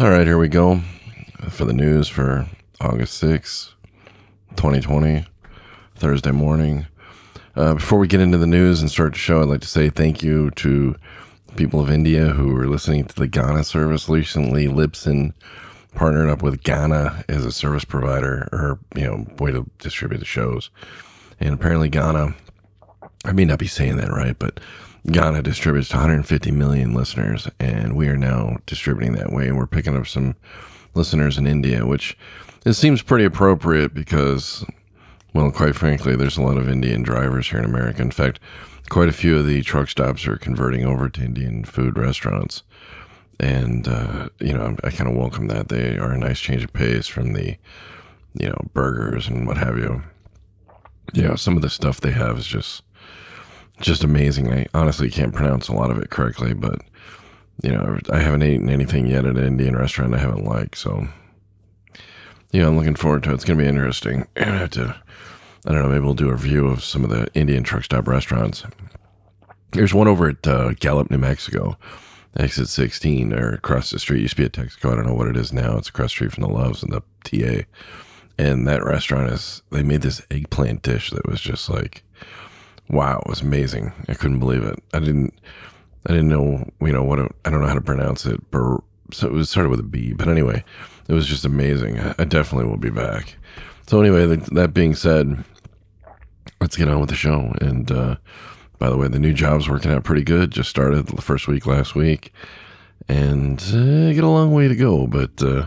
All right, here we go for the news for August 6th, 2020, Thursday morning. Uh, before we get into the news and start the show, I'd like to say thank you to people of India who were listening to the Gaana service recently. Libsyn partnered up with Gaana as a service provider or, you know, way to distribute the shows. And apparently, Gaana, I may not be saying that right, but Gaana distributes to 150 million listeners, and we are now distributing that way. And we're picking up some listeners in India, which it seems pretty appropriate because, well, quite frankly, there's a lot of Indian drivers here in America. In fact, quite a few of the truck stops are converting over to Indian food restaurants. And, uh, you know, I kind of welcome that. They are a nice change of pace from the, you know, burgers and what have you. You know, some of the stuff they have is just just amazing. I honestly can't pronounce a lot of it correctly, but you know, I haven't eaten anything yet at an Indian restaurant I haven't liked. So, yeah, I'm looking forward to it. It's going to be interesting. I have to, I don't know, maybe we'll do a review of some of the Indian truck stop restaurants. There's one over at uh, Gallup, New Mexico, exit 16, or across the street. Used to be a Texaco. I don't know what it is now. It's across the street from the Loves and the TA. And that restaurant is, they made this eggplant dish that was just like, wow, it was amazing. I couldn't believe it. I didn't, I didn't know, you know, what, I don't know how to pronounce it, but so it was started with a B. But anyway, it was just amazing. I, definitely will be back. So anyway, that being said, let's get on with the show. And uh, by the way, the new job's working out pretty good. Just started the first week last week, and uh, get a long way to go. But uh,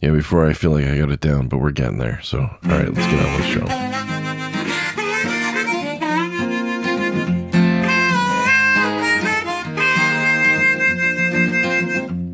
yeah, before I feel like I got it down, but we're getting there. So all right, let's get on with the show.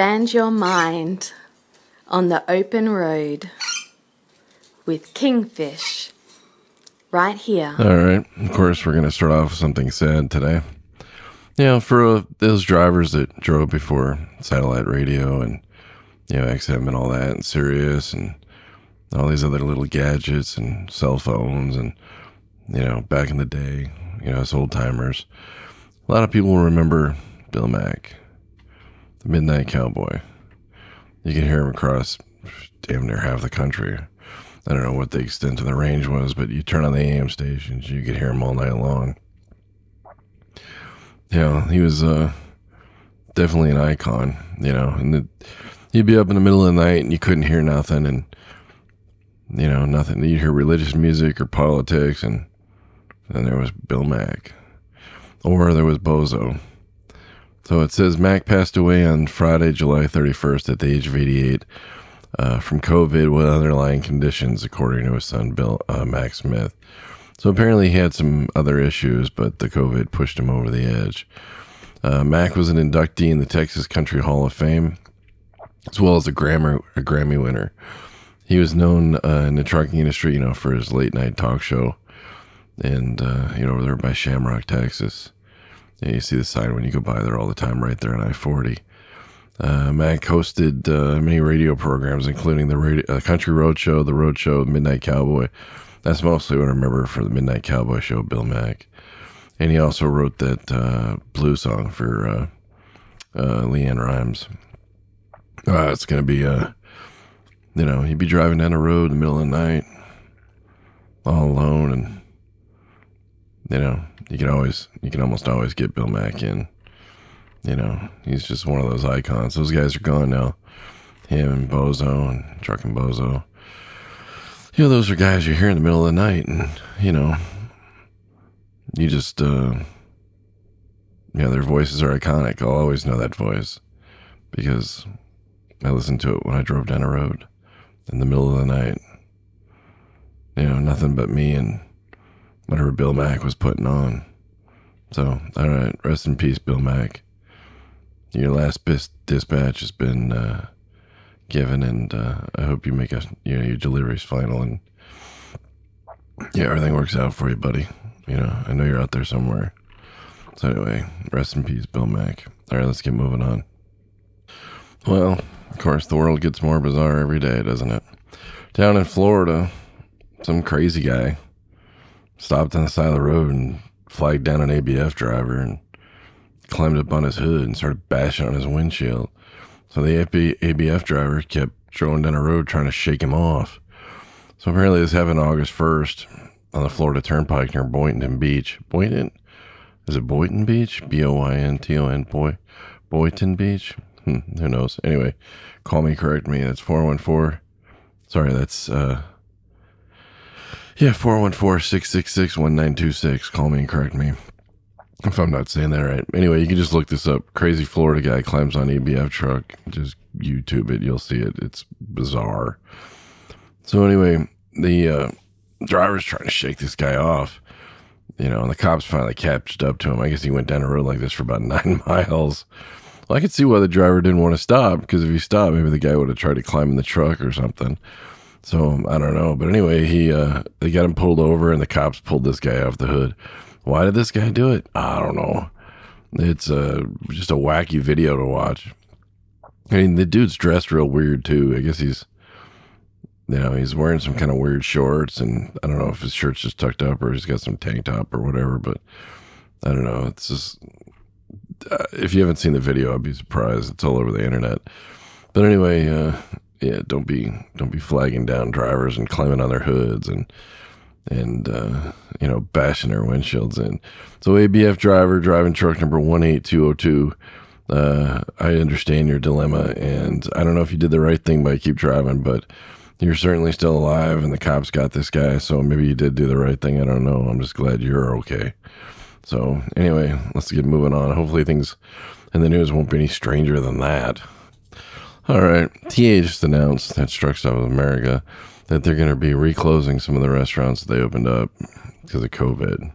Expand your mind on the open road with Kingfish right here. All right. Of course, we're going to start off with something sad today. You know, for uh, those drivers that drove before satellite radio and, you know, XM and all that, and Sirius and all these other little gadgets and cell phones and, you know, back in the day, you know, as old timers, a lot of people remember Bill Mack the Midnight Cowboy. You can hear him across damn near half the country. I don't know what the extent of the range was, but you turn on the AM stations, you could hear him all night long. Yeah, he was uh, definitely an icon, you know, and the, he'd be up in the middle of the night and you couldn't hear nothing and, you know, nothing. You'd hear religious music or politics and then there was Bill Mack. Or there was Bozo. So it says Mack passed away on Friday, July 31st at the age of 88 uh, from COVID with underlying conditions, according to his son, Bill uh, Mack Smith. So apparently he had some other issues, but the COVID pushed him over the edge. Uh, Mack was an inductee in the Texas Country Hall of Fame, as well as a Grammy, a Grammy winner. He was known uh, in the trucking industry, you know, for his late night talk show, and uh, you know, over there by Shamrock, Texas. Yeah, you see the sign when you go by there all the time, right there on I 40. Uh, Mack hosted uh, many radio programs, including the radio, uh, Country Road Show, the Road Show, Midnight Cowboy. That's mostly what I remember for the Midnight Cowboy show, Bill Mack. And he also wrote that uh, blue song for uh, uh, LeAnn Rimes. it's going to be, uh, you know, he'd be driving down the road in the middle of the night, all alone, and, you know, you can always you can almost always get Bill Mack in. You know, he's just one of those icons. Those guys are gone now. Him and Bozo and Truck and Bozo. You know, those are guys you hear in the middle of the night, and you know, you just uh, know, their voices are iconic. I'll always know that voice because I listened to it when I drove down a road in the middle of the night. You know, nothing but me and whatever Bill Mack was putting on. So, all right, rest in peace, Bill Mack. Your last bis- dispatch has been uh, given, and uh, I hope you make a you know your delivery's final, and yeah, everything works out for you, buddy. You know, I know you're out there somewhere. So anyway, rest in peace, Bill Mack. All right, let's get moving on. Well, of course, the world gets more bizarre every day, doesn't it? Down in Florida, some crazy guy stopped on the side of the road and flagged down an ABF driver and climbed up on his hood and started bashing on his windshield. So the ABF driver kept driving down the road trying to shake him off. So apparently this happened August 1st on the Florida Turnpike near Boynton Beach. Boynton? Is it Boynton Beach? B O Y N T O N, boy. Boynton Beach? Hmm, who knows? Anyway, call me, correct me. That's 414. Sorry, that's, uh, yeah, 414 666 1926. Call me and correct me if I'm not saying that right. Anyway, you can just look this up. Crazy Florida guy climbs on ABF truck. Just YouTube it. You'll see it. It's bizarre. So, anyway, the uh, driver's trying to shake this guy off you know, and the cops finally catched up to him. I guess he went down a road like this for about nine miles. Well, I could see why the driver didn't want to stop because if he stopped, maybe the guy would have tried to climb in the truck or something. So I don't know, but anyway, he uh, they got him pulled over, and the cops pulled this guy off the hood. Why did this guy do it? I don't know. It's uh, just a wacky video to watch. I mean, the dude's dressed real weird too. I guess he's you know, he's wearing some kind of weird shorts, and I don't know if his shirt's just tucked up or he's got some tank top or whatever. But I don't know. It's just uh, if you haven't seen the video, I'd be surprised. It's all over the internet. But anyway, uh, yeah, don't be don't be flagging down drivers and climbing on their hoods and and uh, you know bashing their windshields in. So ABF driver driving truck number one eight two zero two. Uh, I understand your dilemma, and I don't know if you did the right thing by keep driving, but you're certainly still alive and the cops got this guy so maybe you did do the right thing i don't know i'm just glad you're okay so anyway let's get moving on hopefully things in the news won't be any stranger than that all right ta just announced that truck stop of america that they're going to be reclosing some of the restaurants that they opened up because of covid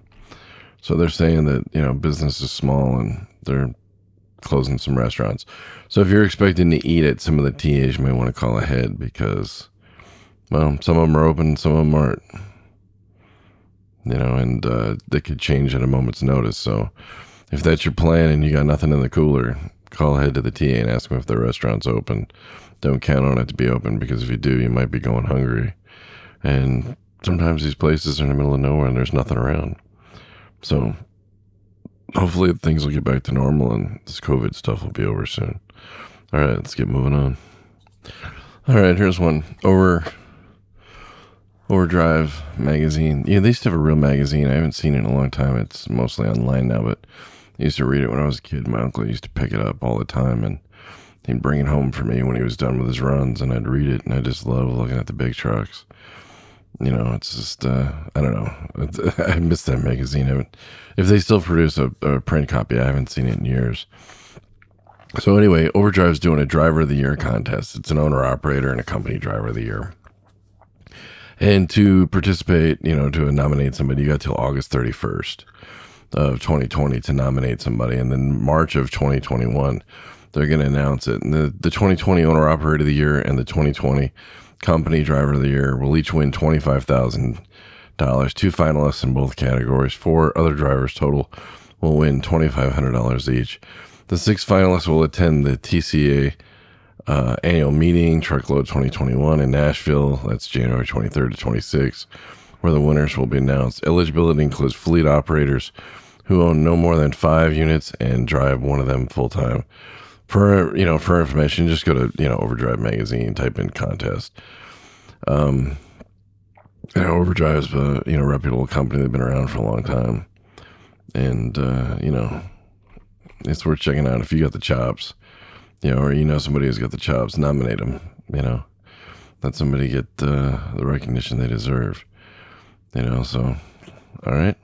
so they're saying that you know business is small and they're closing some restaurants so if you're expecting to eat at some of the tas you may want to call ahead because well, some of them are open, some of them aren't. You know, and uh, they could change at a moment's notice. So, if that's your plan and you got nothing in the cooler, call ahead to the TA and ask them if their restaurant's open. Don't count on it to be open because if you do, you might be going hungry. And sometimes these places are in the middle of nowhere and there's nothing around. So, hopefully things will get back to normal and this COVID stuff will be over soon. All right, let's get moving on. All right, here's one over Overdrive magazine. Yeah, they used to have a real magazine. I haven't seen it in a long time. It's mostly online now, but I used to read it when I was a kid. My uncle used to pick it up all the time and he'd bring it home for me when he was done with his runs and I'd read it and I just love looking at the big trucks. You know, it's just, uh, I don't know. I miss that magazine. if they still produce a, a print copy, I haven't seen it in years. So anyway, Overdrive's doing a driver of the year contest. It's an owner operator and a company driver of the year. And to participate, you know, to nominate somebody, you got till August 31st of 2020 to nominate somebody. And then March of 2021, they're going to announce it. And the, the 2020 owner operator of the year and the 2020 company driver of the year will each win $25,000. Two finalists in both categories. Four other drivers total will win $2,500 each. The six finalists will attend the TCA uh, annual meeting, Truckload 2021 in Nashville. That's January 23rd to 26th, where the winners will be announced. Eligibility includes fleet operators who own no more than five units and drive one of them full time. For you know, for information, just go to you know Overdrive magazine, type in contest. Um, you know, Overdrive's a you know reputable company. They've been around for a long time, and uh, you know, it's worth checking out if you got the chops you know, or you know somebody who's got the chops, nominate them. You know, let somebody get uh, the recognition they deserve. You know, so all right,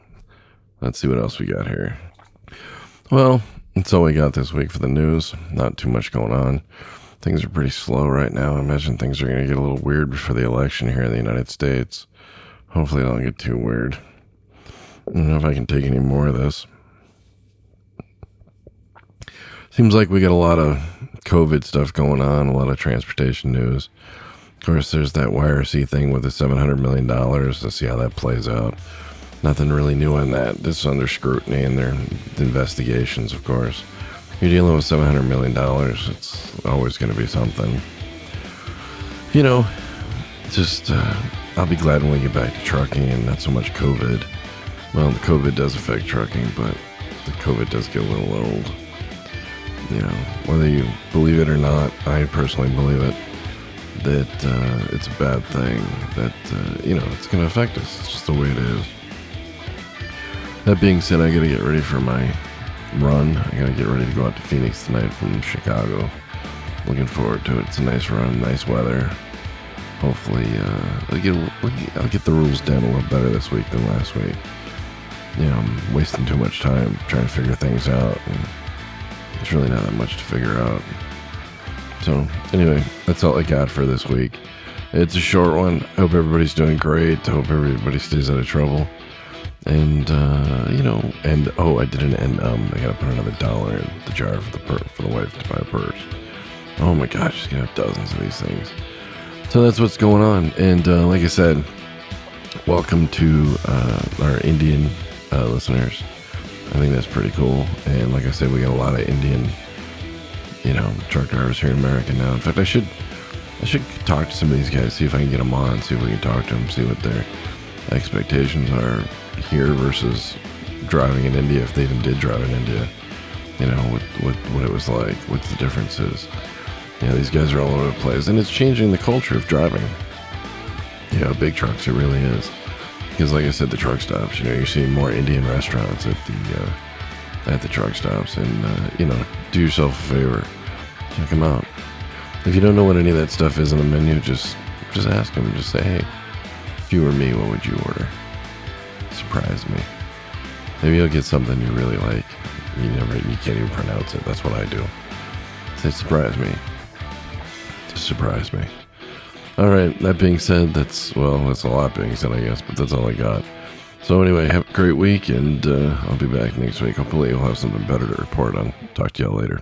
let's see what else we got here. Well, that's all we got this week for the news. Not too much going on. Things are pretty slow right now. I imagine things are going to get a little weird before the election here in the United States. Hopefully, it don't get too weird. I don't know if I can take any more of this. seems like we got a lot of COVID stuff going on, a lot of transportation news. Of course, there's that YRC thing with the $700 million. Let's see how that plays out. Nothing really new on that. This is under scrutiny and their investigations, of course. You're dealing with $700 million. It's always going to be something. You know, just, uh, I'll be glad when we get back to trucking and not so much COVID. Well, the COVID does affect trucking, but the COVID does get a little old. You know, whether you believe it or not, I personally believe it that uh, it's a bad thing. That uh, you know, it's going to affect us. It's just the way it is. That being said, I got to get ready for my run. I got to get ready to go out to Phoenix tonight from Chicago. Looking forward to it. It's a nice run, nice weather. Hopefully, uh, I'll get I'll get the rules down a little better this week than last week. You know, I'm wasting too much time trying to figure things out. And really not that much to figure out. So, anyway, that's all I got for this week. It's a short one. Hope everybody's doing great. Hope everybody stays out of trouble. And uh, you know, and oh, I didn't. And um, I gotta put another dollar in the jar for the per- for the wife to buy a purse. Oh my gosh, she's gonna have dozens of these things. So that's what's going on. And uh, like I said, welcome to uh, our Indian uh, listeners. I think that's pretty cool. And like I said, we got a lot of Indian, you know, truck drivers here in America now. In fact, I should I should talk to some of these guys, see if I can get them on, see if we can talk to them, see what their expectations are here versus driving in India, if they even did drive in India. You know, what what what it was like, what the difference is. You know, these guys are all over the place, and it's changing the culture of driving. You know, big trucks, it really is. Because, like I said, the truck stops. You know, you're seeing more Indian restaurants at the uh, at the truck stops, and uh, you know, do yourself a favor, check them out. If you don't know what any of that stuff is on the menu, just just ask them. Just say, hey, if you were me, what would you order? Surprise me. Maybe you'll get something you really like. You never, you can't even pronounce it. That's what I do. Say, surprise me. Just surprise me. All right. That being said, that's well, that's a lot being said, I guess, but that's all I got. So anyway, have a great week, and uh, I'll be back next week. Hopefully, you'll have something better to report on. Talk to y'all later.